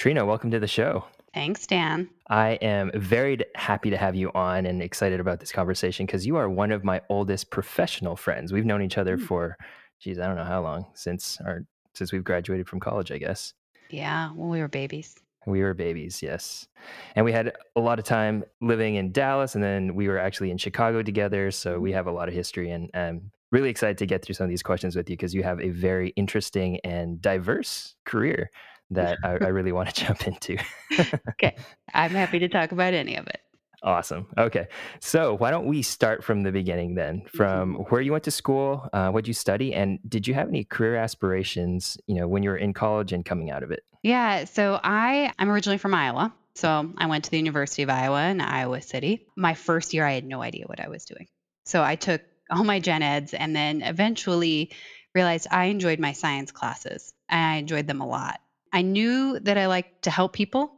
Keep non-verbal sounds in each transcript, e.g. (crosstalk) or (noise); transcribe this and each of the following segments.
Trina, welcome to the show. Thanks, Dan. I am very happy to have you on and excited about this conversation because you are one of my oldest professional friends. We've known each other Mm. for, geez, I don't know how long since our since we've graduated from college, I guess. Yeah, when we were babies. We were babies, yes. And we had a lot of time living in Dallas, and then we were actually in Chicago together. So we Mhm. have a lot of history, and I'm really excited to get through some of these questions with you because you have a very interesting and diverse career that (laughs) I, I really want to (laughs) jump into. (laughs) Okay. I'm happy to talk about any of it. Awesome. Okay. So why don't we start from the beginning then? From Mhm. where you went to school, uh, what did you study, and did you have any career aspirations? You know, when you were in college and coming out of it. Yeah, so I I'm originally from Iowa. So I went to the University of Iowa in Iowa City. My first year I had no idea what I was doing. So I took all my gen eds and then eventually realized I enjoyed my science classes. And I enjoyed them a lot. I knew that I liked to help people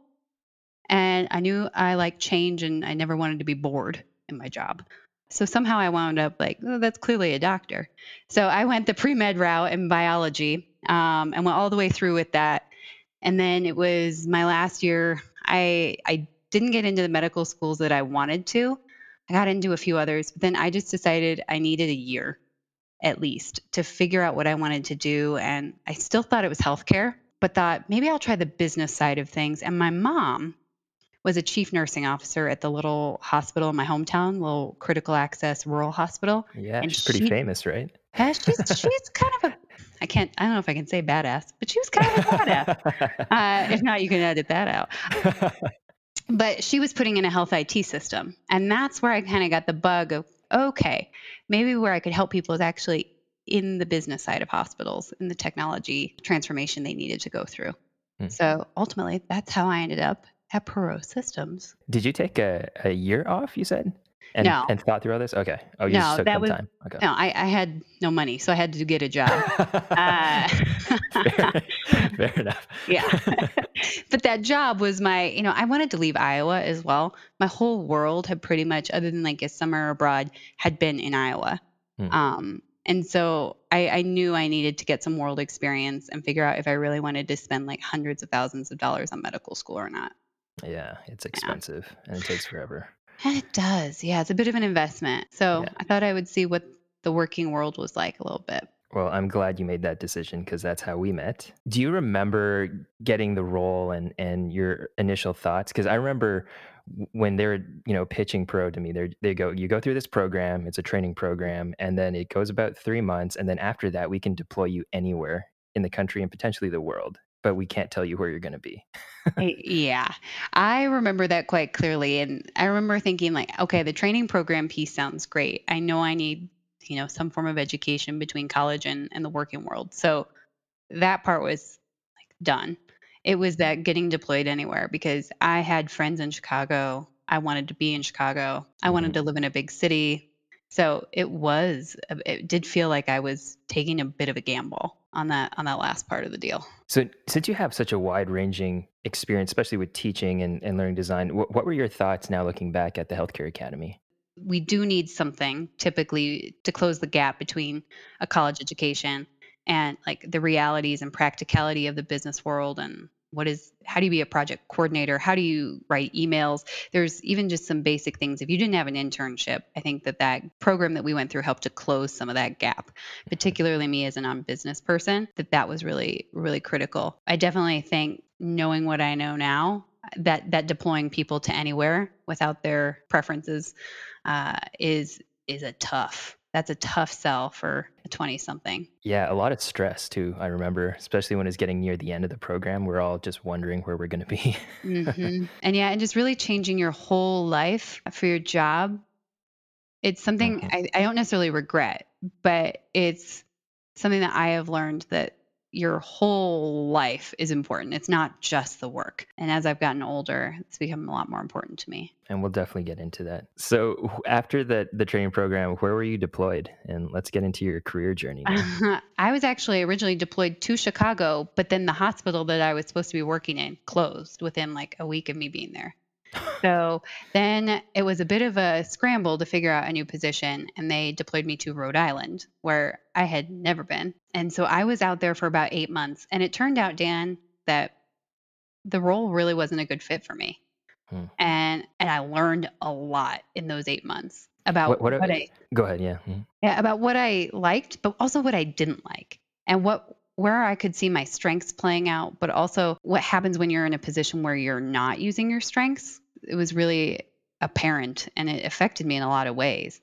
and I knew I liked change and I never wanted to be bored in my job. So somehow I wound up like, oh, that's clearly a doctor. So I went the pre med route in biology um, and went all the way through with that. And then it was my last year. I I didn't get into the medical schools that I wanted to. I got into a few others, but then I just decided I needed a year at least to figure out what I wanted to do. And I still thought it was healthcare, but thought maybe I'll try the business side of things. And my mom was a chief nursing officer at the little hospital in my hometown, little critical access rural hospital. Yeah, And she's pretty she- famous, right? Yeah, she's she's kind of a I can't I don't know if I can say badass, but she was kind of a badass. (laughs) Uh, if not, you can edit that out. But she was putting in a health IT system, and that's where I kind of got the bug of okay, maybe where I could help people is actually in the business side of hospitals, in the technology transformation they needed to go through. Hmm. So ultimately, that's how I ended up at Perot Systems. Did you take a, a year off? You said, and No. and thought through all this. Okay. Oh, you No, took that some was- time. Okay. No, I, I had no money, so I had to get a job. (laughs) Uh, (laughs) fair, fair enough. yeah. (laughs) but that job was my, you know, I wanted to leave Iowa as well. My whole world had pretty much, other than like a summer abroad, had been in Iowa. Hmm. Um, and so I, I knew I needed to get some world experience and figure out if I really wanted to spend like hundreds of thousands of dollars on medical school or not. yeah, it's expensive and it takes forever. And it does. Yeah, it's a bit of an investment. So Yeah. I thought I would see what the working world was like a little bit. Well, I'm glad you made that decision because that's how we met. Do you remember getting the role and and your initial thoughts? Because I remember when they're you know, pitching Perot to me, they they go, you go through this program, it's a training program, and then it goes about three months, and then after that, we can deploy you anywhere in the country and potentially the world, but we can't tell you where you're going to be. (laughs) Eh, yeah, I remember that quite clearly. And I remember thinking, like, okay, the training program piece sounds great. I know I need, you know, some form of education between college and, and the working world. So that part was like done. It was that getting deployed anywhere because I had friends in Chicago. I wanted to be in Chicago. I wanted Mhm. to live in a big city. So it was, it did feel like I was taking a bit of a gamble on that, on that last part of the deal. So, since you have such a wide ranging experience, especially with teaching and, and learning design, wh- what were your thoughts now looking back at the Healthcare Academy? We do need something typically to close the gap between a college education and like the realities and practicality of the business world and what is how do you be a project coordinator? How do you write emails? There's even just some basic things. If you didn't have an internship i think that that program that we went through helped to close some of that gap particularly me as a non-business person that that was really really critical. I definitely think knowing what i know now that that deploying people to anywhere without their preferences uh, is is a tough that's a tough sell for a 20 something Yeah, a lot of stress too. I remember, especially when it's getting near the end of the program, we're all just wondering where we're going to be. hmm (laughs) and yeah and just really changing your whole life for your job it's something Mhm. I, I don't necessarily regret but it's something that i have learned that your whole life is important it's not just the work and as i've gotten older it's become a lot more important to me and we'll definitely get into that. So, after the the training program, where were you deployed? And let's get into your career journey. (laughs) I was actually originally deployed to Chicago, but then the hospital that I was supposed to be working in closed within like a week of me being there. So then it was a bit of a scramble to figure out a new position, and they deployed me to Rhode Island, where I had never been. And so I was out there for about eight months. And it turned out, Dan, that the role really wasn't a good fit for me. Hmm. And and I learned a lot in those 8 months about What what what I go ahead, yeah. Mhm. yeah, about what I liked, but also what I didn't like. And what where I could see my strengths playing out, but also what happens when you're in a position where you're not using your strengths. It was really apparent and it affected me in a lot of ways.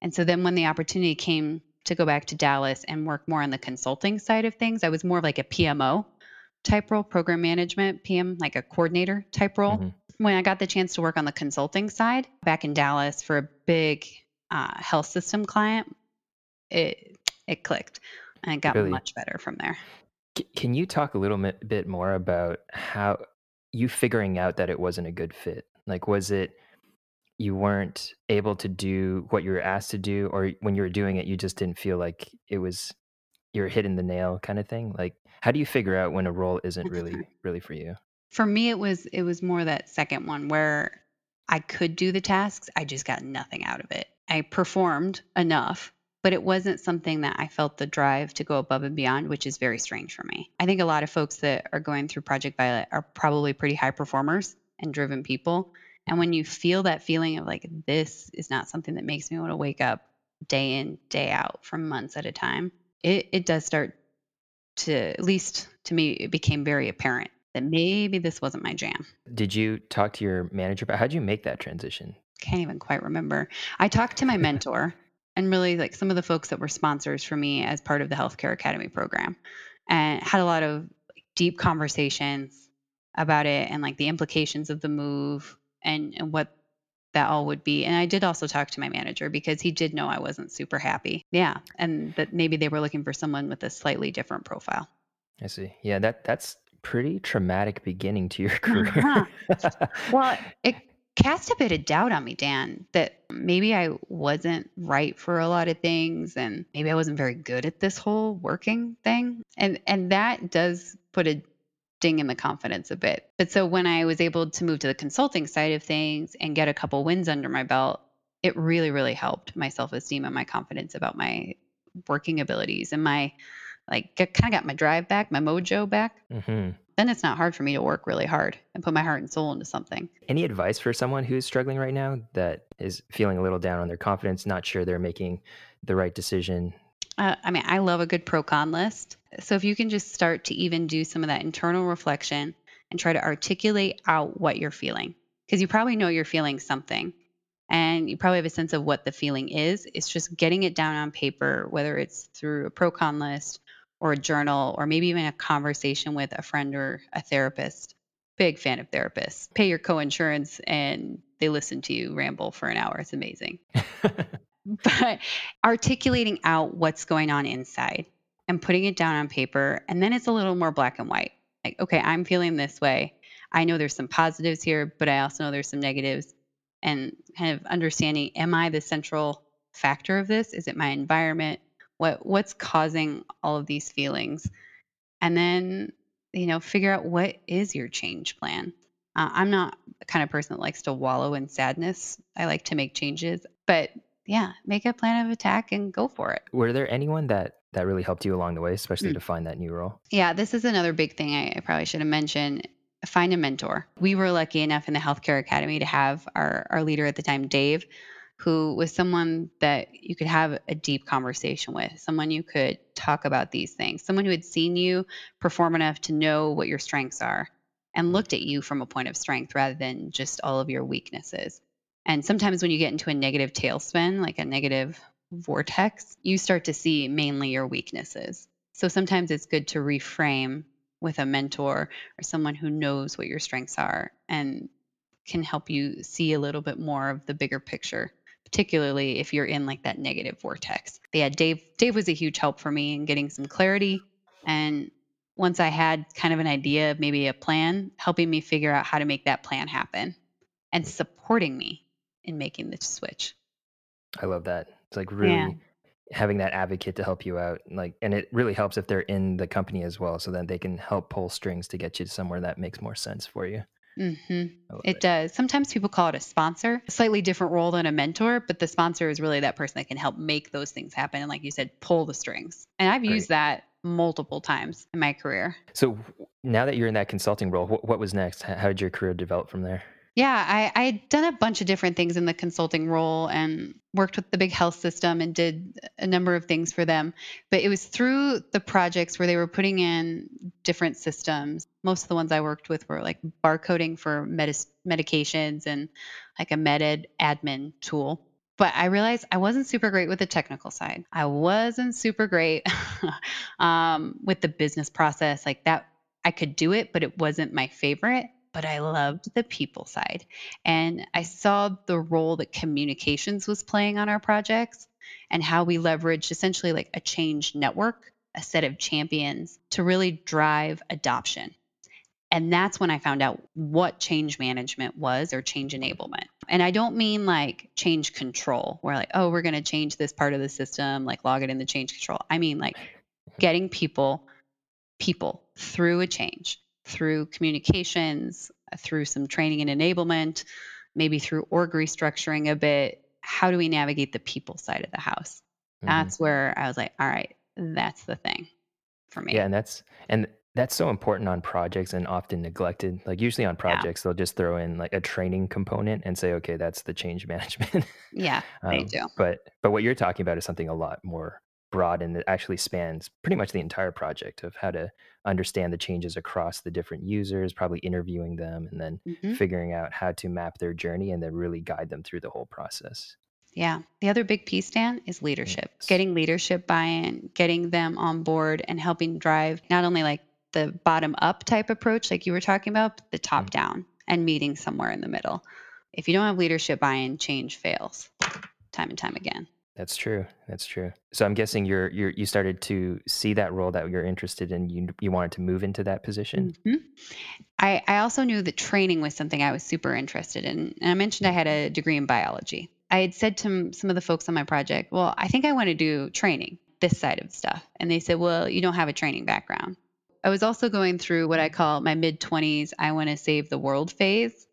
And so then when the opportunity came to go back to Dallas and work more on the consulting side of things, I was more of like a PMO type role, program management, PM, like a coordinator type role. Mhm. When I got the chance to work on the consulting side back in Dallas for a big uh, health system client, it it clicked and it got Really? much better from there. Can you talk a little bit more about how you figuring out that it wasn't a good fit? Like, was it you weren't able to do what you were asked to do, or when you were doing it, you just didn't feel like it was you were hitting the nail kinda thing? Like, how do you figure out when a role isn't really (laughs) really for you? For me, it was it was more that second one where I could do the tasks, I just got nothing out of it. I performed enough, but it wasn't something that I felt the drive to go above and beyond, which is very strange for me. I think a lot of folks that are going through Project Violet are probably pretty high performers and driven people. And when you feel that feeling of like, this is not something that makes me want to wake up day in, day out for months at a time, it, it does start to, at least to me, it became very apparent that maybe this wasn't my jam. Did you talk to your manager about how'd you make that transition? Can't even quite remember. I talked to my (laughs) mentor and really like some of the folks that were sponsors for me as part of the Healthcare Academy program and had a lot of deep conversations about it and like the implications of the move and, and what that all would be. And I did also talk to my manager because he did know I wasn't super happy. Yeah. And that maybe they were looking for someone with a slightly different profile. I see. Yeah, that that's pretty traumatic beginning to your (laughs) Uh-huh. career. Well, it cast a bit of doubt on me, Dan, that maybe I wasn't right for a lot of things and maybe I wasn't very good at this whole working thing. And and that does put a ding in the confidence a bit. But so when I was able to move to the consulting side of things and get a couple wins under my belt, it really really helped my self-esteem and my confidence about my working abilities and my like kind of got my drive back, my mojo back. Mhm. Then it's not hard for me to work really hard and put my heart and soul into something. Any advice for someone who's struggling right now that is feeling a little down on their confidence, not sure they're making the right decision? Uh, I mean, I love a good pro con list. So if you can just start to even do some of that internal reflection and try to articulate out what you're feeling, because you probably know you're feeling something and you probably have a sense of what the feeling is. It's just getting it down on paper, whether it's through a pro con list or a journal, or maybe even a conversation with a friend or a therapist. Big fan of therapists. Pay your co-insurance and they listen to you ramble for an hour. It's amazing. (laughs) (laughs) But articulating out what's going on inside and putting it down on paper, and then it's a little more black and white. Like, okay, I'm feeling this way. I know there's some positives here, but I also know there's some negatives. And kind of understanding, am I the central factor of this? Is it my environment? What what's causing all of these feelings? and then you know figure out what is your change plan uh, i'm not the kind of person that likes to wallow in sadness i like to make changes but yeah make a plan of attack and go for it Were there anyone that that really helped you along the way, especially Mm. to find that new role? yeah this is another big thing I, I probably should have mentioned find a mentor we were lucky enough in the healthcare academy to have our, our leader at the time dave who was someone that you could have a deep conversation with, someone you could talk about these things, someone who had seen you perform enough to know what your strengths are and looked at you from a point of strength rather than just all of your weaknesses. And sometimes when you get into a negative tailspin, like a negative vortex, you start to see mainly your weaknesses. So sometimes it's good to reframe with a mentor or someone who knows what your strengths are and can help you see a little bit more of the bigger picture particularly if you're in like that negative vortex. Yeah, Dave Dave was a huge help for me in getting some clarity and once I had kind of an idea of maybe a plan, helping me figure out how to make that plan happen and supporting me in making the switch. I love that. It's like Yeah. really having that advocate to help you out, like, and it really helps if they're in the company as well, so that they can help pull strings to get you to somewhere that makes more sense for you. hmm It it. does. Sometimes people call it a sponsor, a slightly different role than a mentor, but the sponsor is really that person that can help make those things happen. And like you said, pull the strings. And I've Great. used that multiple times in my career. So now that you're in that consulting role, what, what was next? How did your career develop from there? Yeah, I, I'd done a bunch of different things in the consulting role and worked with the big health system and did a number of things for them. But it was through the projects where they were putting in different systems. Most of the ones I worked with were like barcoding for medis- medications and like a med admin tool. But I realized I wasn't super great with the technical side. I wasn't super great (laughs) um, with the business process. Like that, I could do it, but it wasn't my favorite but I loved the people side. And I saw the role that communications was playing on our projects and how we leveraged essentially like a change network, a set of champions to really drive adoption. And that's when I found out what change management was or change enablement. And I don't mean like change control, where like, oh, we're going to change this part of the system, like log it in the change control. I mean like (laughs) getting people, people through a change through communications, through some training and enablement, maybe through org restructuring a bit. How do we navigate the people side of the house? Mm-hmm. That's where I was like, all right, that's the thing for me. Yeah, and that's and that's so important on projects and often neglected. Like usually on projects, yeah. they'll just throw in like a training component and say, okay, that's the change management. yeah, (laughs) um, they do. But but what you're talking about is something a lot more broad and it actually spans pretty much the entire project of how to understand the changes across the different users, probably interviewing them and then mm-hmm. figuring out how to map their journey and then really guide them through the whole process. Yeah. The other big piece, Dan, is leadership. Yes. Getting leadership buy in, getting them on board and helping drive not only like the bottom up type approach, like you were talking about, but the top mm-hmm. down and meeting somewhere in the middle. If you don't have leadership buy in, change fails time and time again. That's true. That's true. So I'm guessing you're you're you started to see that role that you're interested in. You you wanted to move into that position. Mm-hmm. I I also knew that training was something I was super interested in, and I mentioned I had a degree in biology. I had said to some of the folks on my project, "Well, I think I want to do training, this side of stuff," and they said, "Well, you don't have a training background." I was also going through what I call my mid 20s, I want to save the world phase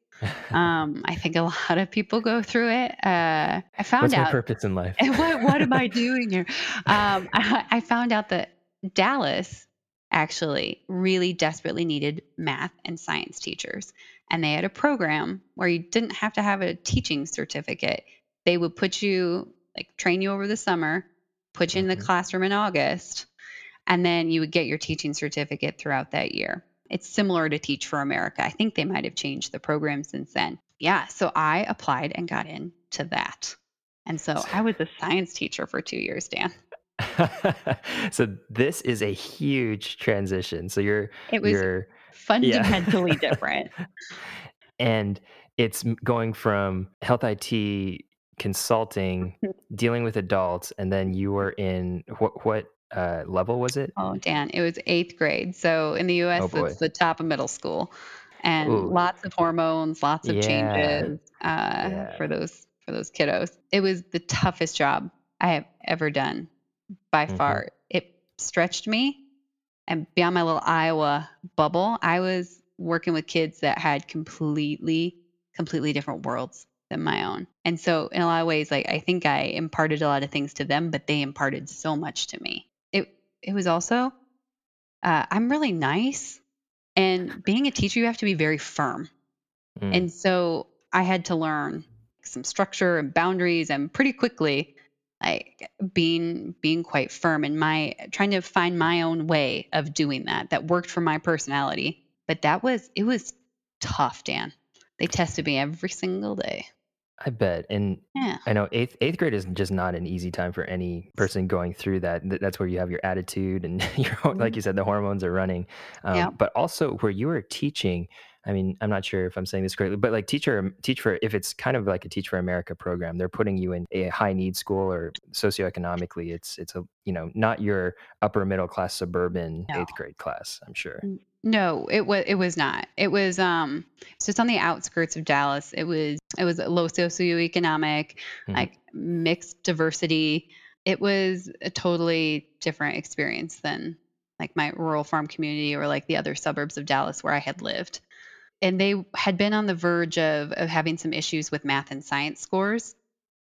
um, I think a lot of people go through it. Uh, I found What's out my purpose in life. (laughs) what, what am I (laughs) doing here? Um, (laughs) I, I found out that Dallas actually really desperately needed math and science teachers. And they had a program where you didn't have to have a teaching certificate. They would put you, like, train you over the summer, put you in the mm-hmm. classroom in August, and then you would get your teaching certificate throughout that year. It's similar to Teach for America. I think they might have changed the program since then. Yeah, so I applied and got into that. And so I was a science teacher for two years, Dan. (laughs) so this is a huge transition. So you're it was you're, fundamentally yeah. (laughs) different. And it's going from health IT consulting, mm-hmm. dealing with adults, and then you were in what what uh, level was it? Oh, Dan, it was eighth grade. So in the U.S., oh, it's the top of middle school, and Ooh. lots of hormones, lots of yeah. changes uh, yeah. for those for those kiddos. It was the toughest job I have ever done by mm-hmm. far. It stretched me, and beyond my little Iowa bubble, I was working with kids that had completely, completely different worlds than my own. And so in a lot of ways, like I think I imparted a lot of things to them, but they imparted so much to me it was also uh, I'm really nice, and being a teacher, you have to be very firm. Mm. And so I had to learn some structure and boundaries, and pretty quickly, like being being quite firm and my trying to find my own way of doing that that worked for my personality. But that was it was tough, Dan. They tested me every single day. I bet. And Yeah. I know eighth eighth grade is just not an easy time for any person going through that. That's where you have your attitude and (laughs) your like mm-hmm. you said, the hormones are running. Yeah. Um, but also where you are teaching. I mean, I'm not sure if I'm saying this correctly, but like teacher teach for if it's kind of like a Teach for America program, they're putting you in a high need school or socioeconomically, it's it's a you know not your upper middle class suburban No. eighth grade class. I'm sure. No, it was it was not. It was um it's on the outskirts of Dallas. It was it was low socioeconomic, mm-hmm. like mixed diversity. It was a totally different experience than like my rural farm community or like the other suburbs of Dallas where I had lived. And they had been on the verge of, of having some issues with math and science scores.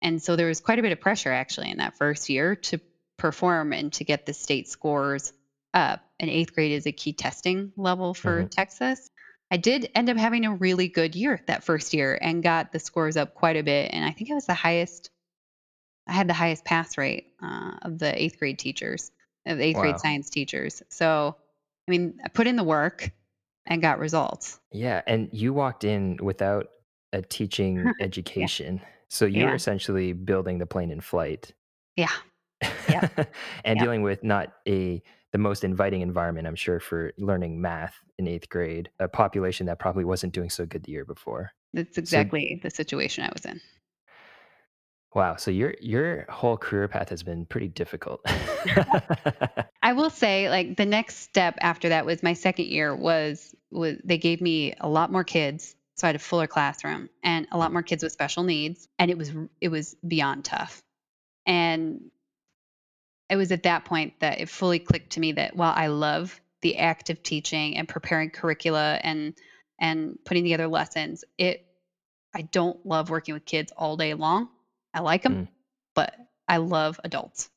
And so there was quite a bit of pressure actually in that first year to perform and to get the state scores uh, an eighth grade is a key testing level for hmm Texas. I did end up having a really good year that first year and got the scores up quite a bit. And I think I was the highest, I had the highest pass rate uh, of the eighth grade teachers, of the eighth grade science teachers. So, I mean, I put in the work and got results. Yeah, and you walked in without a teaching (laughs) Yeah. education, so you were Yeah. essentially building the plane in flight. Yeah. (laughs) Yeah. and Yeah. dealing with not a the most inviting environment, I'm sure, for learning math in eighth grade, a population that probably wasn't doing so good the year before. That's So, exactly the situation I was in. wow, so your your whole career path has been pretty difficult. (laughs) (laughs) I will say, like the next step after that was my second year was was they gave me a lot more kids, so I had a fuller classroom and a lot mm. more kids with special needs, and it was it was beyond tough. And it was at that point that it fully clicked to me that while I love the act of teaching and preparing curricula and and putting together lessons, it I don't love working with kids all day long. I like them, Mm. but I love adults.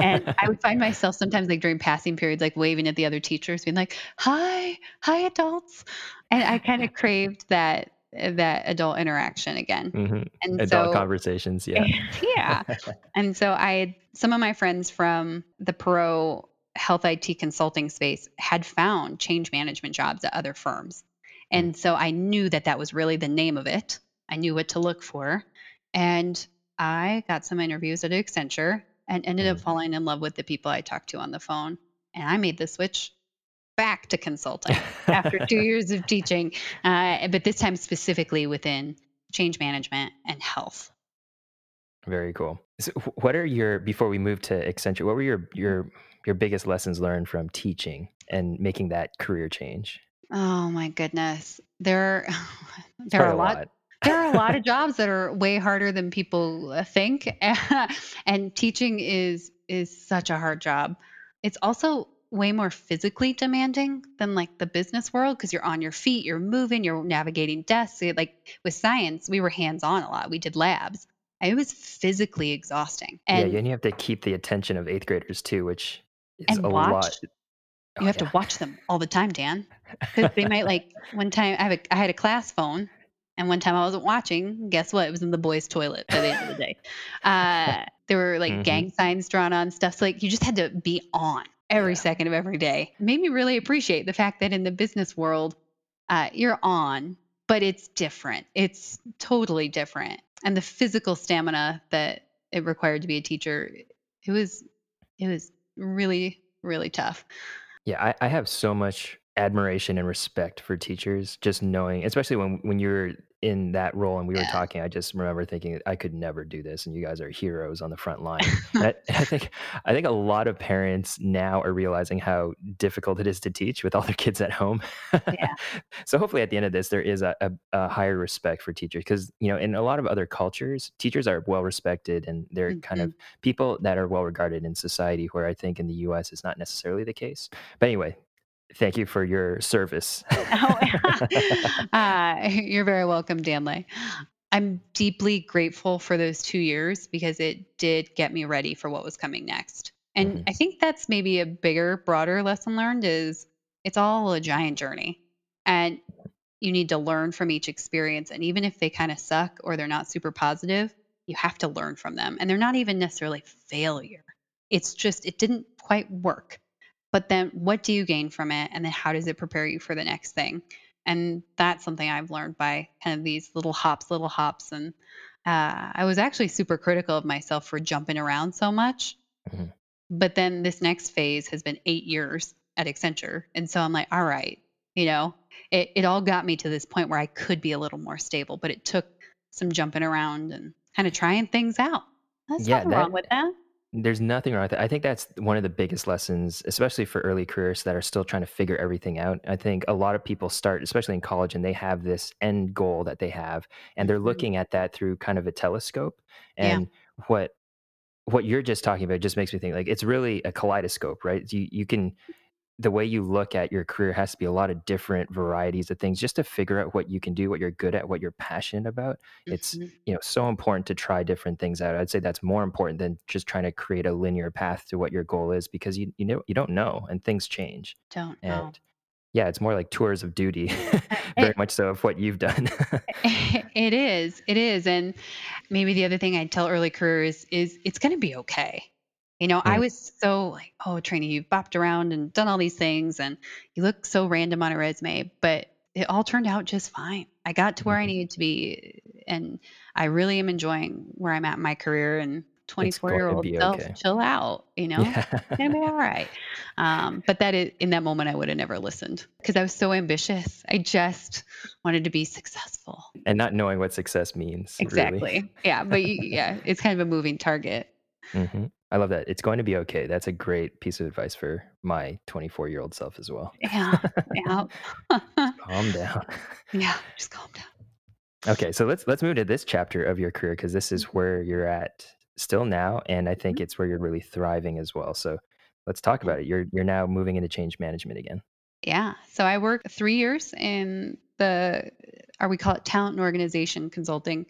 And (laughs) I would find myself sometimes, like, during passing periods, like, waving at the other teachers, being like, "Hi, hi, adults." And I kinda craved that that adult interaction again. Mhm. And Adult so conversations, yeah. (laughs) yeah. (laughs) And so I some of my friends from the Perot health IT consulting space had found change management jobs at other firms. Mm, And so I knew that that was really the name of it. I knew what to look for. And I got some interviews at Accenture and ended up mhm. falling in love with the people I talked to on the phone. And I made the switch back to consulting after two (laughs) years of teaching, uh, but this time specifically within change management and health. Very cool. So what are your before we move to Accenture, what were your your your biggest lessons learned from teaching and making that career change? Oh my goodness. There (laughs) there are a a lot lot. there are a lot of (laughs) jobs that are way harder than people uh, think. and teaching is is such a hard job. It's also way more physically demanding than like the business world because you're on your feet, you're moving, you're navigating desks. Like with science, we were hands-on a lot. We did labs. And It was physically exhausting. Yeah, And and you have to keep the attention of 8th graders too, which is and a lot. watch You Oh, have yeah. to watch them all the time, Dan, because they might like (laughs) one time I have a I had a class phone, and one time I wasn't watching. Guess what? It was in the boys' toilet by the end of the day. Uh, there were like Mhm. gang signs drawn on stuff. So like you just had to be on every Yeah. second of every day. It made me really appreciate the fact that in the business world, uh, you're on, but it's different. It's totally different, and the physical stamina that it required to be a teacher, it was it was really really tough. Yeah, I, I have so much admiration and respect for teachers, just knowing, especially when when you're in that role and we were talking, I just remember thinking I could never do this, and you guys are heroes on the front (laughs) line. I, I think I think a lot of parents now are realizing how difficult it is to teach with all their kids at home. Yeah. (laughs) so hopefully, at the end of this, there is a, a, a higher respect for teachers because you know in a lot of other cultures, teachers are well respected and they're kind Mhm. of people that are well regarded in society. Where I think in the U.S. is not necessarily the case. But anyway, thank you for your service. (laughs) Oh, (laughs) uh, (laughs) you're very welcome, Danley. I'm deeply grateful for those two years because it did get me ready for what was coming next. And Mhm. I think that's maybe a bigger, broader lesson learned is it's all a giant journey. And you need to learn from each experience. And even if they kind of suck or they're not super positive, you have to learn from them. And they're not even necessarily failure. It's just, it didn't quite work. But then what do you gain from it? And then how does it prepare you for the next thing? And that's something I've learned by kind of these little hops, little hops. And uh, I was actually super critical of myself for jumping around so much. Mhm. But then this next phase has been eight years at Accenture. And so I'm like, all right, you know, it, it all got me to this point where I could be a little more stable, but it took some jumping around and kind of trying things out. There's Yeah, nothing that wrong with that. There's nothing wrong with it. I think that's one of the biggest lessons, especially for early careers that are still trying to figure everything out. I think a lot of people start, especially in college, and they have this end goal that they have, and they're Mhm. looking at that through kind of a telescope. Yeah. And what what you're just talking about just makes me think like it's really a kaleidoscope, right? You you can the way you look at your career has to be a lot of different varieties of things just to figure out what you can do, what you're good at, what you're passionate about. It's, Mhm. you know, so important to try different things out. I'd say that's more important than just trying to create a linear path to what your goal is because you you know you don't know and things change. Don't know. Yeah, it's more like tours of duty, Uh, (laughs) very much so of what you've done. (laughs) it is. It is. And maybe the other thing I'd tell early careers is it's going to be okay. You know, I was so like, oh, Trina, you've bopped around and done all these things and you look so random on a resume, but it all turned out just fine. I got to where I mhm. needed to be and I really am enjoying where I'm at in my career and It's 24 going year to old be self, okay. chill out, you (laughs) know? Yeah. It's gonna be all right. Um, but that is in that moment I would have never listened because I was so ambitious. I just wanted to be successful. And not knowing what success means, really. Exactly. Yeah. But y- yeah, it's kind of a moving target. Mhm. I love that. It's going to be okay. That's a great piece of advice for my 24-year-old self as well. Yeah. Yeah. (laughs) (laughs) Calm down. yeah. Just calm down. Okay, so let's let's move to this chapter of your career because this is where you're at still now, and I think Mhm. it's where you're really thriving as well. So let's talk about it. You're you're now moving into change management again. Yeah. So I worked three years in the, or we call it talent and organization consulting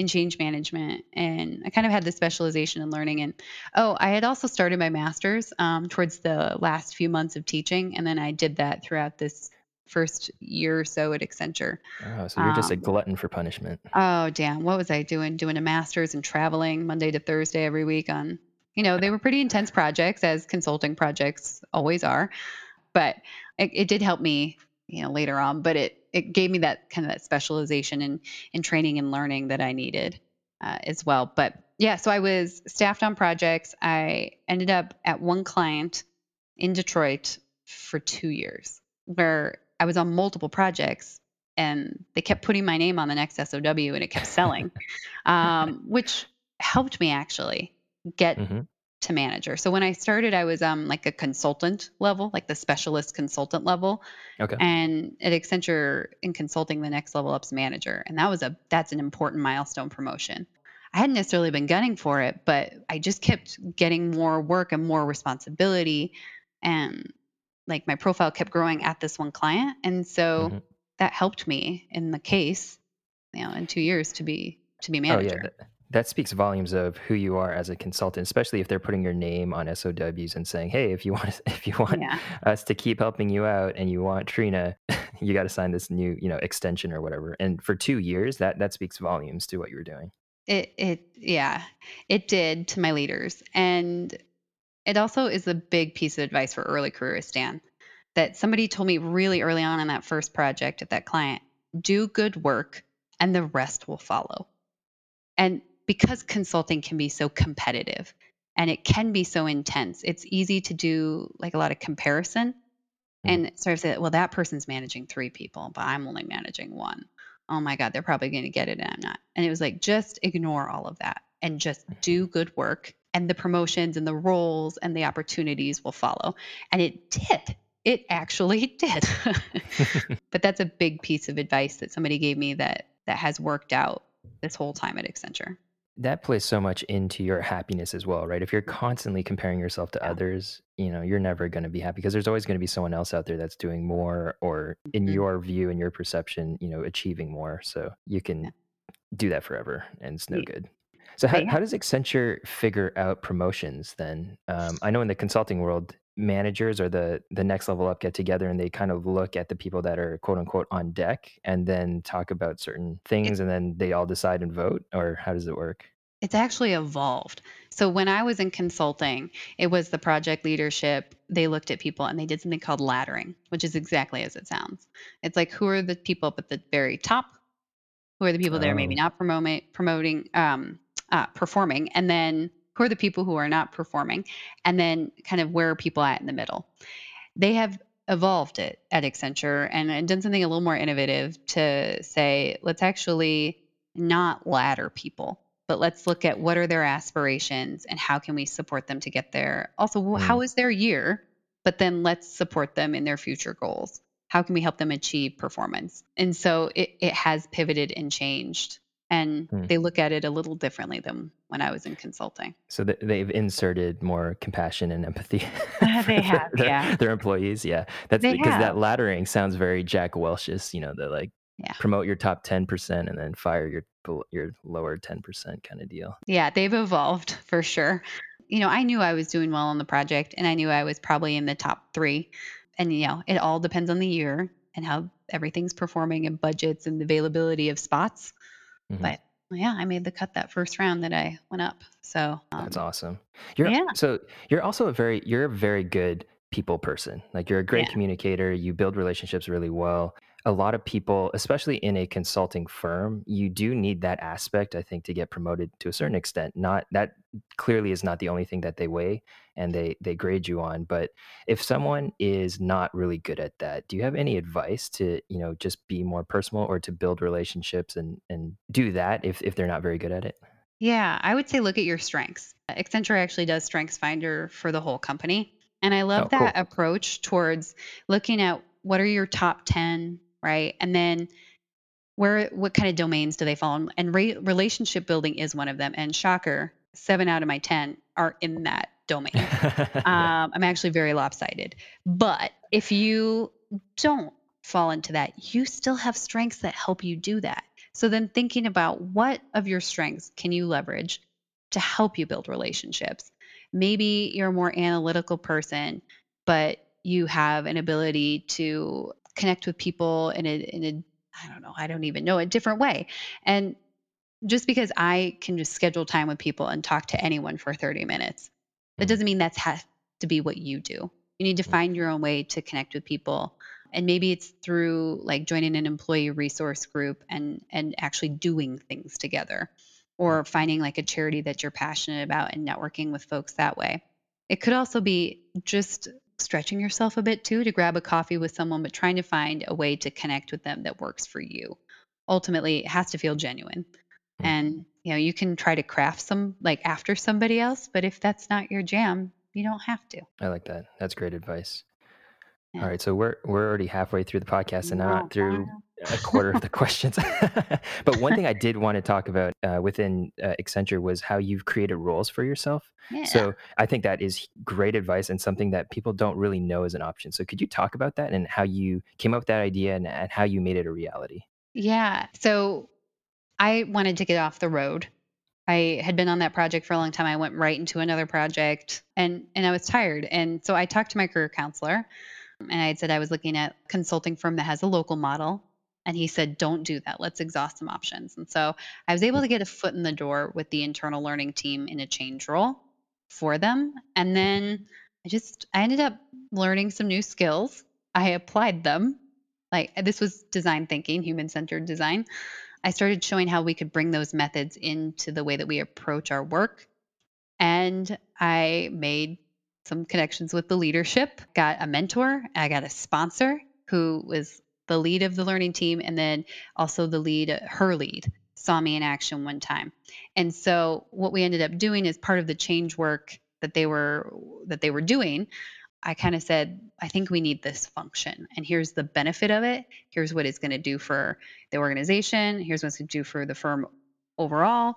in change management. And I kind of had the specialization in learning. And oh, I had also started my master's um, towards the last few months of teaching. And then I did that throughout this first year or so at Accenture. Oh, so you're just a Um, glutton for punishment. oh, damn. What was I doing? Doing a master's and traveling Monday to Thursday every week on, you know, they were pretty intense projects, as consulting projects always are but it, it did help me you know later on but it it gave me that kind of that specialization in in training and learning that i needed uh, as well. But yeah so i was staffed on projects. I ended up at one client in detroit for two years where i was on multiple projects and they kept putting my name on the next sow and it kept selling (laughs) um, which helped me actually get hmm to manager. So when I started, I was um like a consultant level, like the specialist consultant level, Okay. and at Accenture in consulting, the next level up's manager, and that was a that's an important milestone promotion. I hadn't necessarily been gunning for it, but I just kept getting more work and more responsibility, and like my profile kept growing at this one client, and so hmm that helped me in the case, you know, in two years to be to be manager. Oh yeah, manager. That, speaks volumes of who you are as a consultant, especially if they're putting your name on SOWs and saying, "Hey, if you want (laughs) if you want Yeah. us to keep helping you out and you want Trina, (laughs) you got to sign this new, you know, extension or whatever." And for 2 years, that that speaks volumes to what you were doing. It it yeah, it did to my leaders. And it also is a big piece of advice for early careerists, Dan, that somebody told me really early on in that first project at that client, do good work and the rest will follow. And because consulting can be so competitive and it can be so intense, it's easy to do like a lot of comparison Mm, and sort of say, well, that person's managing three people, but I'm only managing one. Oh my God, they're probably going to get it and I'm not. And it was like, just ignore all of that and just mhm. do good work. And the promotions and the roles and the opportunities will follow. And it did. It actually (laughs) did. (laughs) but that's a big piece of advice that somebody gave me that that has worked out this whole time at Accenture. That plays so much into your happiness as well, right? If you're constantly comparing yourself to Yeah. others, you know, you're never going to be happy because there's always going to be someone else out there that's doing more or in Mhm. your view and your perception, you know, achieving more. So you Yeah. can do that forever and it's no Ye- good. So how, yeah, how does Accenture figure out promotions then? Um, I know in the consulting world, managers or the the next level up get together and they kind of look at the people that are quote unquote on deck and then talk about certain things and then they all decide and vote or how does it work? it's actually evolved. So when I was in consulting, it was the project leadership. They looked at people and they did something called laddering, which is exactly as it sounds. It's like who are the people up at the very top who are the people that are maybe Oh, not promoting promoting um, uh, performing and then who are the people who are not performing and then kind of where are people at in the middle. They have evolved it at accenture and, and done something a little more innovative to say let's actually not ladder people but let's look at what are their aspirations and how can we support them to get there. Also wh- how mm, is their year? But then let's support them in their future goals. How can we help them achieve performance? And so it, it has pivoted and changed and Hmm. they look at it a little differently than when I was in consulting. So th- they've inserted more compassion and empathy (laughs) Uh, they (laughs) have, their, yeah. their employees. Yeah, that's because that laddering sounds very Jack Welch's. You know, the like Yeah. promote your top ten percent and then fire your your lower ten percent kind of deal. Yeah, they've evolved for sure. You know, I knew I was doing well on the project and I knew I was probably in the top three. And, you know, it all depends on the year and how everything's performing and budgets and the availability of spots. Mhm. But yeah, I made the cut that first round that I went up. So That's um, awesome. You're yeah. so you're also a very you're a very good people person. Like you're a great Yeah. communicator. You build relationships really well. A lot of people, especially in a consulting firm, you do need that aspect. I think to get promoted to a certain extent. Not that clearly is not the only thing that they weigh and they they grade you on. But if someone is not really good at that, do you have any advice to you know just be more personal or to build relationships and and do that if if they're not very good at it? Yeah, I would say look at your strengths. Accenture actually does Strengths Finder for the whole company. And I love Oh, cool. that approach towards looking at what are your top 10, right? And then where what kind of domains do they fall in? And re- relationship building is one of them. And shocker, 7 out of my 10 are in that (laughs) domain. yeah. Um, I'm actually very lopsided. But if you don't fall into that, you still have strengths that help you do that. So then thinking about what of your strengths can you leverage to help you build relationships? Maybe you're a more analytical person, but you have an ability to connect with people in a in a I don't know, I don't even know, a different way. And just because I can just schedule time with people and talk to anyone for 30 minutes, that Mhm. doesn't mean that's has to be what you do. You need to Mhm. find your own way to connect with people. And maybe it's through like joining an employee resource group and and actually doing things together or finding like a charity that you're passionate about and networking with folks that way. It could also be just stretching yourself a bit too to grab a coffee with someone but trying to find a way to connect with them that works for you. Ultimately, it has to feel genuine. Mm. And you know, you can try to craft some like after somebody else, but if that's not your jam, you don't have to. I like that. That's great advice. Yeah. All right, so we're we're already halfway through the podcast and Wow, not through. A quarter of the (laughs) questions. (laughs) but one thing I did want to talk about uh, within uh, Accenture was how you've created roles for yourself. Yeah. So I think that is great advice and something that people don't really know is an option. So could you talk about that and how you came up with that idea and, and how you made it a reality? Yeah. So I wanted to get off the road. I had been on that project for a long time. I went right into another project and and I was tired. And so I talked to my career counselor and I had said I was looking at consulting firm that has a local model. And he said, don't do that. Let's exhaust some options. And so I was able to get a foot in the door with the internal learning team in a change role for them. And then I just, I ended up learning some new skills. I applied them. Like this was design thinking, human centered design. I started showing how we could bring those methods into the way that we approach our work. And I made some connections with the leadership, got a mentor, I got a sponsor who was the lead of the learning team, and then also the lead, her lead, saw me in action one time. And so what we ended up doing is part of the change work that they were that they were doing. I kind of said, I think we need this function. And here's the benefit of it. Here's what it's going to do for the organization. Here's what it's going to do for the firm overall.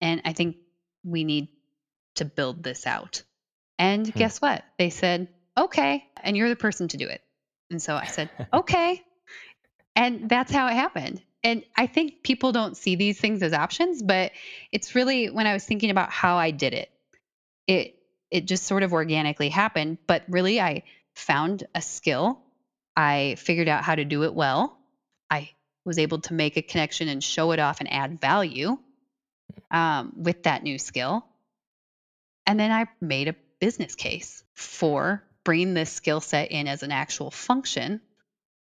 And I think we need to build this out. And Hmm. guess what? They said, okay. And you're the person to do it. And so I said, (laughs) okay. And that's how it happened. And I think people don't see these things as options, but it's really when I was thinking about how I did it, it it just sort of organically happened. But really I found a skill. I figured out how to do it well. I was able to make a connection and show it off and add value um, with that new skill. And then I made a business case for bringing this skill set in as an actual function.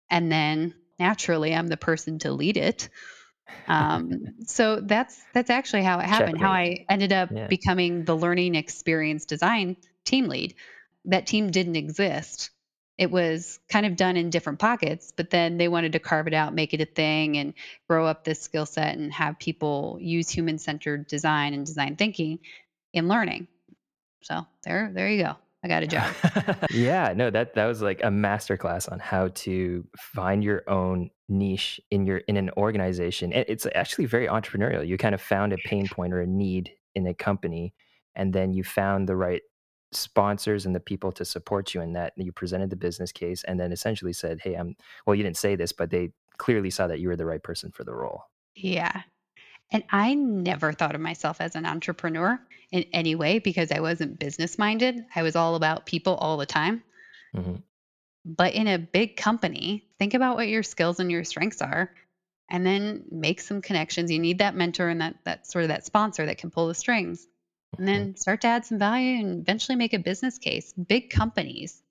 And then naturally, I'm the person to lead it. Um, (laughs) so that's that's actually how it happened. How I ended up Yeah. becoming the learning experience design team lead. That team didn't exist. It was kind of done in different pockets, but then they wanted to carve it out, make it a thing, and grow up this skill set and have people use human centered design and design thinking in learning. So there, there you go. I got a job. (laughs) yeah, no, that that was like a masterclass on how to find your own niche in your in an organization. It's actually very entrepreneurial. You kind of found a pain point or a need in a company, and then you found the right sponsors and the people to support you in that. You presented the business case, and then essentially said, "Hey, I'm." Well, you didn't say this, but they clearly saw that you were the right person for the role. Yeah. And I never thought of myself as an entrepreneur in any way because I wasn't business minded. I was all about people all the time. Mhm. But in a big company, think about what your skills and your strengths are and then make some connections. You need that mentor and that that sort of that sponsor that can pull the strings. And Mhm. then start to add some value and eventually make a business case. Big companies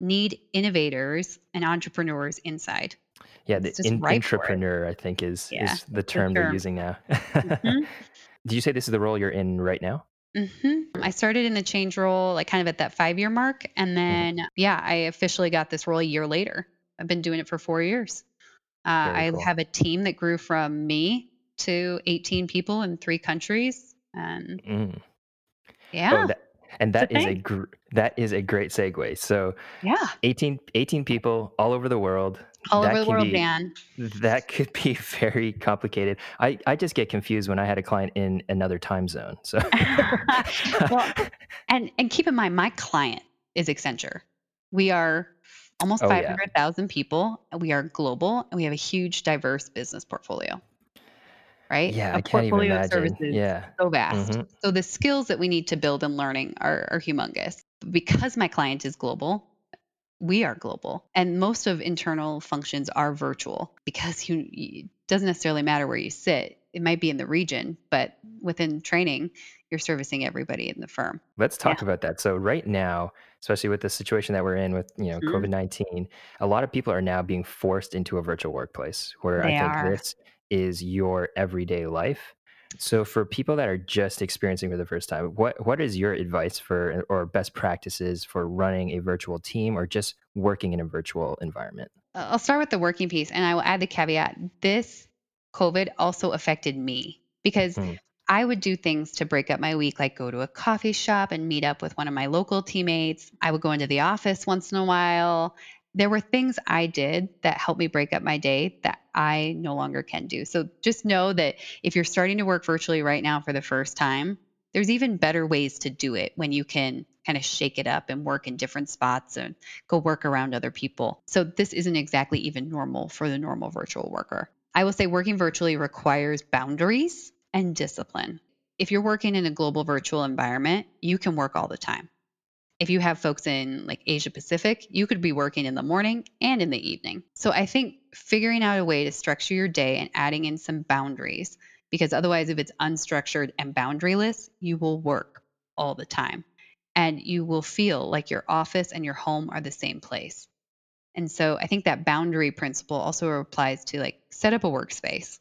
need innovators and entrepreneurs inside. Yeah, the in ripe for it. intrapreneur, I think, is Yeah, is the that's the term they're using now. (laughs) Mhm. Do you say this is the role you're in right now? hmm I started in the change role, like kind of at that five year mark. And Mhm. then, yeah, I officially got this role a year later. I've been doing it for four years. Uh, I cool. have a team that grew from me to 18 people in three countries. And Mm. Oh, yeah, that and that is a gr that is a great segue. So Yeah. 18 18 people all over the world, All over the world, be Dan. that could (laughs) be very complicated. I I just get confused when I had a client in another time zone. So (laughs) well, (laughs) and, and keep in mind, my client is Accenture. We are almost Oh, yeah. 500,000 people. We are global and we have a huge, diverse business portfolio. right? Yeah, A I portfolio of services Yeah. so vast. Mhm. So the skills that we need to build and learning are, are humongous. Because my client is global, we are global, and most of internal functions are virtual (laughs) because you, it doesn't necessarily matter where you sit. It might be in the region, but within training, you're servicing everybody in the firm. Let's Yeah. talk about that. So right now, especially with the situation that we're in with, you know, Mhm. COVID-19, a lot of people are now being forced into a virtual workplace where I think are. this is your everyday life. So for people that are just experiencing for the first time, what what is your advice for or best practices for running a virtual team or just working in a virtual environment? Uh, I'll start with the working piece, and I will add the caveat this COVID also affected me because Mm, I would do things to break up my week, like go to a coffee shop and meet up with one of my local teammates. I would go into the office once in a while. There were things I did that helped me break up my day that I no longer can do. So just know that if you're starting to work virtually right now for the first time, there's even better ways to do it when you can kind of shake it up and work in different spots and go work around other people. So this isn't exactly even normal for the normal virtual worker. I will say working virtually requires boundaries and discipline. If you're working in a global virtual environment, you can work all the time. If you have folks in like Asia Pacific, you could be working in the morning and in the evening. So I think figuring out a way to structure your day and adding in some boundaries, because otherwise, if it's unstructured and boundaryless, you will work all the time and you will feel like your office and your home are the same place. And so I think that boundary principle also applies to like set up a workspace.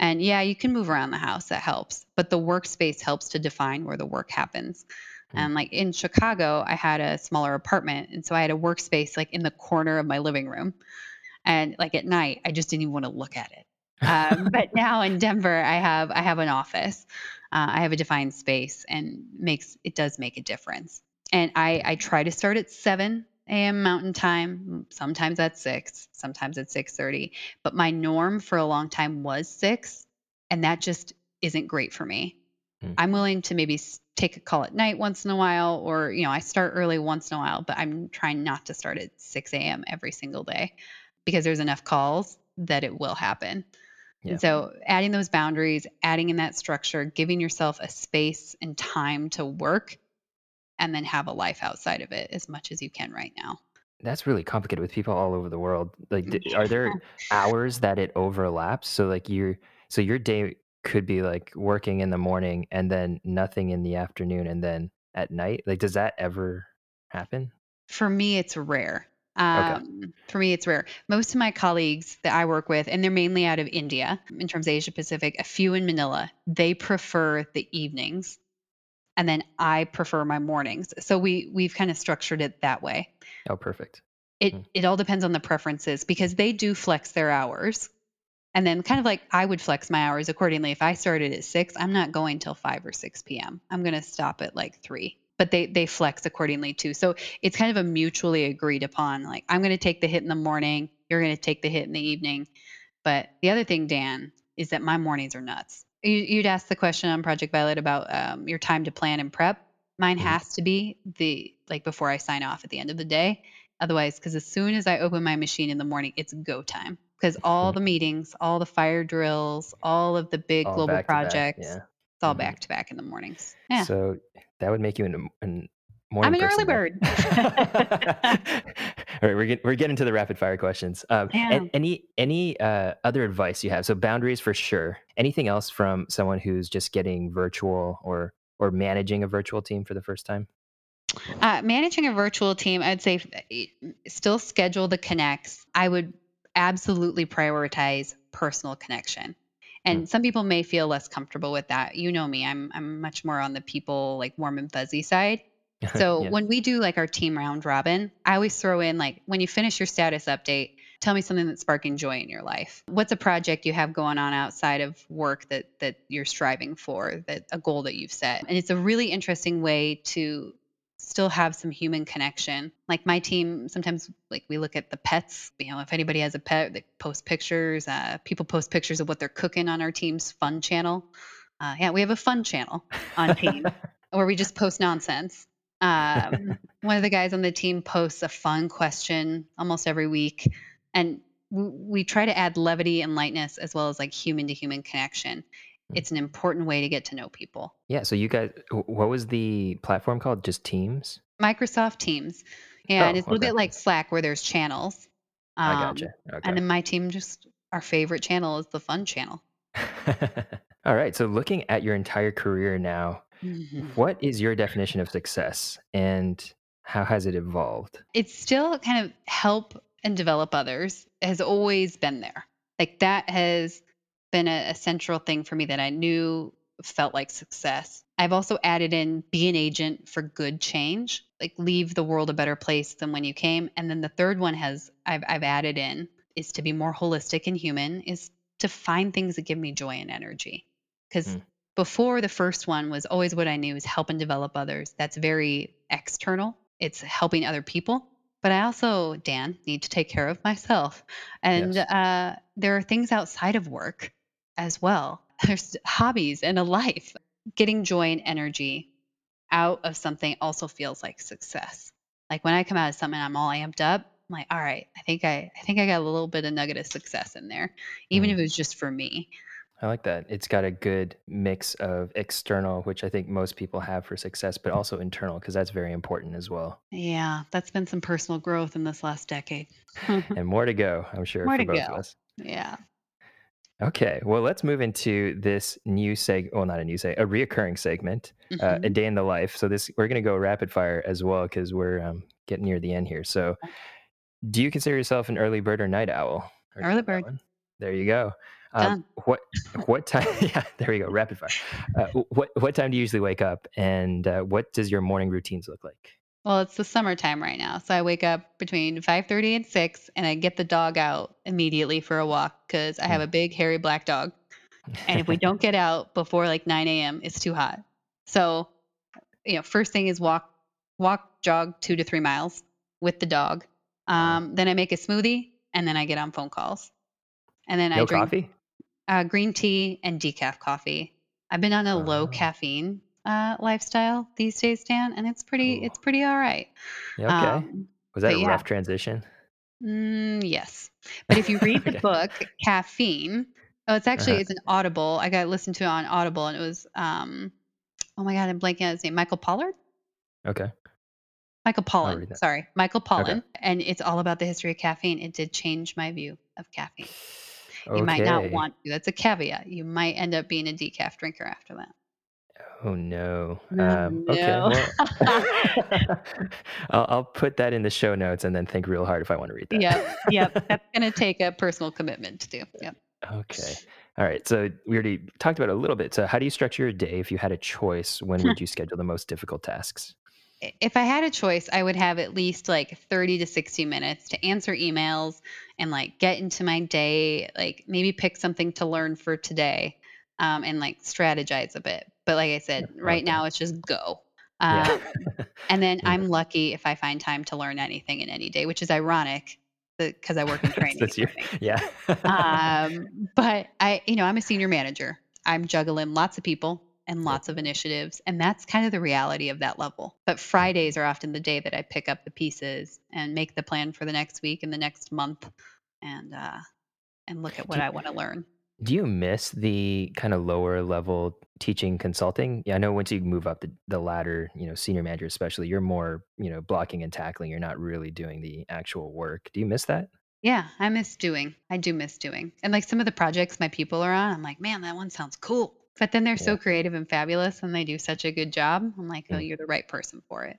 And yeah, you can move around the house, that helps. But the workspace helps to define where the work happens. Mm, And like in Chicago, I had a smaller apartment. And so I had a workspace like in the corner of my living room. And like at night, I just didn't even want to look at it. Um, but (laughs) now in Denver, I have I have an office. Uh, I have a defined space, and makes it does make a difference. And I I try to start at 7 a.m. Mountain Time. Sometimes at six, sometimes at 6:30. But my norm for a long time was six, and that just isn't great for me. mm. I'm willing to maybe take a call at night once in a while, or you know, I start early once in a while, but I'm trying not to start at 6 a.m. every single day because there's enough calls that it will happen. Yeah. And so, adding those boundaries, adding in that structure, giving yourself a space and time to work, and then have a life outside of it as much as you can right now. That's really complicated with people all over the world. Like, (laughs) are there hours that it overlaps? So, like, your so your day could be like working in the morning and then nothing in the afternoon and then at night. Like, does that ever happen? For me, it's rare. Okay. Um, for me, it's rare. Most of my colleagues that I work with, and they're mainly out of India in terms of Asia Pacific, a few in Manila, they prefer the evenings. And then I prefer my mornings. So we we've kind of structured it that way. Oh, perfect. It Mm. it all depends on the preferences because they do flex their hours. And then kind of like I would flex my hours accordingly. If I started at six, I'm not going till five or six PM. I'm gonna stop at like three. but they they flex accordingly too. So it's kind of a mutually agreed upon. Like I'm going to take the hit in the morning, you're going to take the hit in the evening. But the other thing, Dan, is that my mornings are nuts. You, you'd ask the question on Project Violet about um, your time to plan and prep. Mine Mhm. has to be the like before I sign off at the end of the day. Otherwise, because as soon as I open my machine in the morning, it's go time. Because all Mhm. the meetings, all the fire drills, all of the big All global back, projects, yeah. it's all Mhm. back to back in the mornings. Yeah. So that would make you an, an morning I'm an early person then. bird. (laughs) All right, we're get, we're getting to the rapid fire questions. Um, Yeah. any any uh, other advice you have? So boundaries for sure. Anything else from someone who's just getting virtual or or managing a virtual team for the first time? Uh, managing a virtual team, I'd say eh, still schedule the connects. I would absolutely prioritize personal connection. And some people may feel less comfortable with that. You know me, I'm I'm much more on the people like warm and fuzzy side. (laughs) So yeah. when we do like our team round robin, I always throw in like when you finish your status update, tell me something that's sparking joy in your life. What's a project you have going on outside of work that that you're striving for, that a goal that you've set. And it's a really interesting way to still have some human connection. Like my team, sometimes like we look at the pets. You know, if anybody has a pet, they post pictures. Uh, people post pictures of what they're cooking on our team's fun channel. Uh, yeah, we have a fun channel on team (laughs) where we just post nonsense. Um, (laughs) one of the guys on the team posts a fun question almost every week, and w- we try to add levity and lightness as well as like human to human connection. It's an important way to get to know people. yeah. So you guys, what was the platform called? Just Teams. Microsoft Teams. And Oh, it's a little okay. bit like Slack where there's channels. I Um, gotcha. Okay. And then my team just our favorite channel is the fun channel. (laughs) All right. So looking at your entire career now, Mhm. what is your definition of success, and how has it evolved? It's still kind of help and develop others has always been there. Like that has been a, a central thing for me that I knew felt like success. I've also added in be an agent for good change, like leave the world a better place than when you came. And then the third one has I've I've added in is to be more holistic and human, is to find things that give me joy and energy. Because Mm. before the first one was always what I knew is help and develop others. That's very external. It's helping other people. But I also, Dan, need to take care of myself. And Yes. uh, there are things outside of work as well. (laughs) There's hobbies and a life. Getting joy and energy out of something also feels like success. Like when I come out of something, I'm all amped up. I'm like, all right, I think I, I think I got a little bit of nugget of success in there, even Mm. if it was just for me. I like that. It's got a good mix of external, which I think most people have for success, but also internal, because that's very important as well. Yeah, that's been some personal growth in this last decade. (laughs) And more to go, I'm sure, More for to both of us. yeah. Okay, well, let's move into this new seg. Well, not a new seg, a reoccurring segment, uh, a Mhm. day in the life. So this we're going to go rapid fire as well because we're um, getting near the end here. So, do you consider yourself an early bird or night owl? Or Early bird. one? There you go. Um, what what time? (laughs) Yeah, there we go. Rapid fire. Uh, what what time do you usually wake up, and uh, what does your morning routines look like? Well, it's the summertime right now, so I wake up between 5:30 and 6 and I get the dog out immediately for a walk cuz I have Mm. a big hairy black dog. And if we don't get out before like 9 a.m., it's too hot. So, you know, first thing is walk walk jog 2 to 3 miles with the dog. Um, then I make a smoothie and then I get on phone calls. And then I drink coffee? uh, green tea and decaf coffee. I've been on a low caffeine uh, lifestyle these days, Dan, and it's pretty Ooh. it's pretty all right. Yeah, okay. Um, Was that a yeah. rough transition? Mm, yes. But if you (laughs) read the Okay. book, Caffeine, oh, it's actually Uh-huh. it's an Audible. I got listened to it on Audible, and it was um, oh my god, I'm blanking on his name. Michael Pollard. Okay. Michael Pollan. Sorry, Michael Okay. Pollan, and it's all about the history of caffeine. It did change my view of caffeine. You might not want to. That's a caveat. You might end up being a decaf drinker after that. Oh no. Oh, Um, okay. Well, (laughs) (laughs) I'll, I'll put that in the show notes and then think real hard if I want to read that. Yep, yep. (laughs) That's gonna take a personal commitment to do. Yep. okay. All right. So we already talked about it a little bit. So how do you structure your day if you had a choice? When would you schedule the most difficult tasks? If I had a choice, I would have at least like 30 to 60 minutes to answer emails and like get into my day, like maybe pick something to learn for today, um, and like strategize a bit. But like I said, right now it's just go. Um, Yeah. (laughs) and then Yeah. I'm lucky if I find time to learn anything in any day, which is ironic because I work in (laughs) training That's your yeah. Um, (laughs) but I, you know, I'm a senior manager. I'm juggling lots of people and lots of initiatives, and that's kind of the reality of that level. But Fridays are often the day that I pick up the pieces and make the plan for the next week and the next month, and uh, and look at what Do I want to learn. do you miss the kind of lower level teaching consulting? Yeah, I know once you move up the, the ladder, you know, senior manager especially, you're more, you know, blocking and tackling. You're not really doing the actual work. Do you miss that? Yeah, I miss doing. I do miss doing. And like some of the projects my people are on, I'm like, man, that one sounds cool. But then they're Yeah. so creative and fabulous and they do such a good job. I'm like, oh, Mm, you're the right person for it.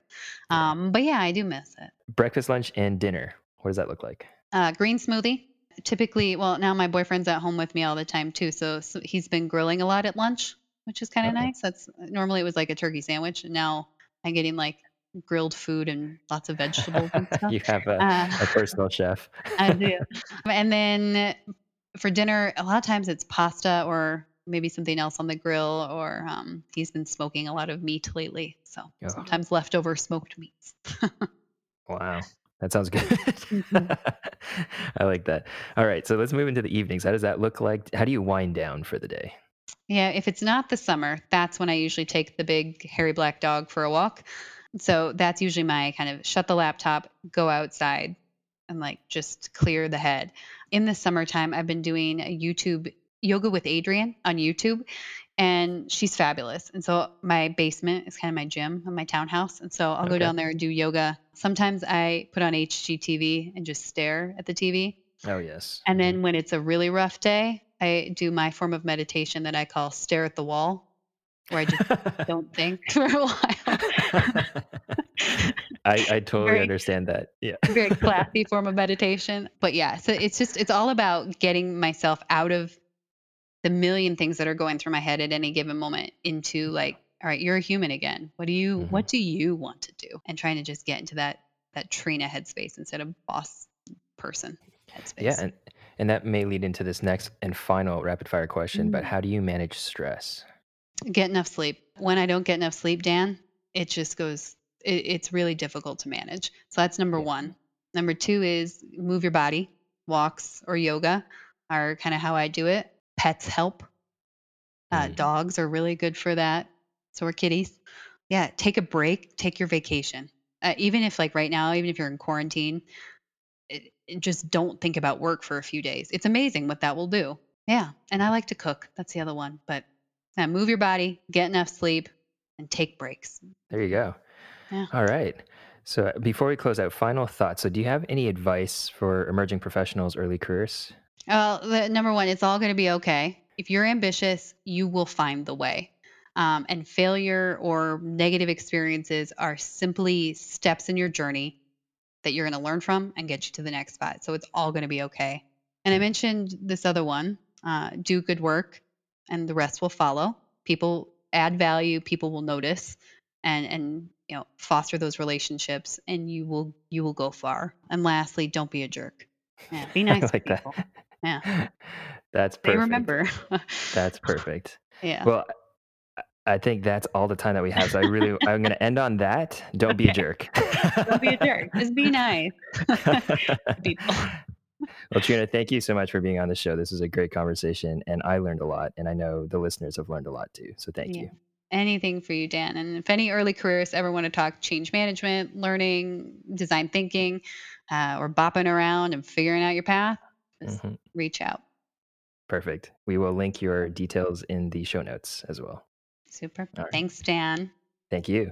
yeah. Um, but yeah, I do miss it. Breakfast, lunch, and dinner. What does that look like? Uh, green smoothie. Typically, well, now my boyfriend's at home with me all the time too. So, so he's been grilling a lot at lunch, which is kind of Oh, nice. That's normally it was like a turkey sandwich. And now I'm getting like grilled food and lots of vegetables and (laughs) stuff. you have a, Uh, a personal chef. I do. (laughs) And then for dinner, a lot of times it's pasta or maybe something else on the grill, or um, he's been smoking a lot of meat lately. So Oh, sometimes leftover smoked meats. (laughs) wow. That sounds good. Mhm. I like that. All right. So let's move into the evenings. How does that look like? How do you wind down for the day? Yeah, if it's not the summer, that's when I usually take the big hairy black dog for a walk. So that's usually my kind of shut the laptop, go outside, and like just clear the head. In the summertime, I've been doing a YouTube yoga with Adriene on YouTube, and she's fabulous. And so my basement is kind of my gym in my townhouse. And so I'll go down there and do yoga. Sometimes I put on HGTV and just stare at the TV. Oh, yes. And then mm-hmm. when it's a really rough day, I do my form of meditation that I call stare at the wall, where I just don't think (laughs) for a while. (laughs) I, I (laughs) totally Very understand that. Yeah. very classy form of meditation. But yeah, so it's just it's all about getting myself out of the million things that are going through my head at any given moment into like, all right, you're a human again. What do you Mhm. what do you want to do? And trying to just get into that that Trina headspace instead of boss person headspace. Yeah. And, and that may lead into this next and final rapid fire question, but Mm. how do you manage stress? Get enough sleep. When I don't get enough sleep, Dan, it just goes, it, it's really difficult to manage. So that's number Yeah. one. Number two is move your body. Walks or yoga are kind of how I do it. Pets help. Uh, Mm. dogs are really good for that. So are kitties. Yeah, take a break, take your vacation. Uh, even if, like right now, even if you're in quarantine, just don't think about work for a few days. It's amazing what that will do. Yeah. And I like to cook. That's the other one. But yeah, move your body, get enough sleep, and take breaks. There you go. Yeah. All right. So uh, before we close out, final thoughts. So do you have any advice for emerging professionals, early careers? Well, the, number one, it's all going to be okay. If you're ambitious, you will find the way. Um, and failure or negative experiences are simply steps in your journey that you're going to learn from and get you to the next spot. So it's all going to be okay. And I mentioned this other one uh, do good work, and the rest will follow. People add value, people will notice. And, and you know foster those relationships and you will you will go far and lastly don't be a jerk yeah be (laughs) nice I to like people that. yeah (laughs) That's perfect they remember. (laughs) That's perfect. yeah. Well, I think that's all the time that we have. So I really, (laughs) I'm going to end on that. Don't be a jerk. (laughs) Don't be a jerk. Just be nice (laughs) people. well, Trina, thank you so much for being on the show. This was a great conversation, and I learned a lot, and I know the listeners have learned a lot too. So thank Yeah. you. Anything for you, Dan. And if any early careers ever want to talk change management, learning, design thinking, uh, or bopping around and figuring out your path, just Mhm. reach out. Perfect. We will link your details in the show notes as well. Super. Right. Thanks, Dan. Thank you.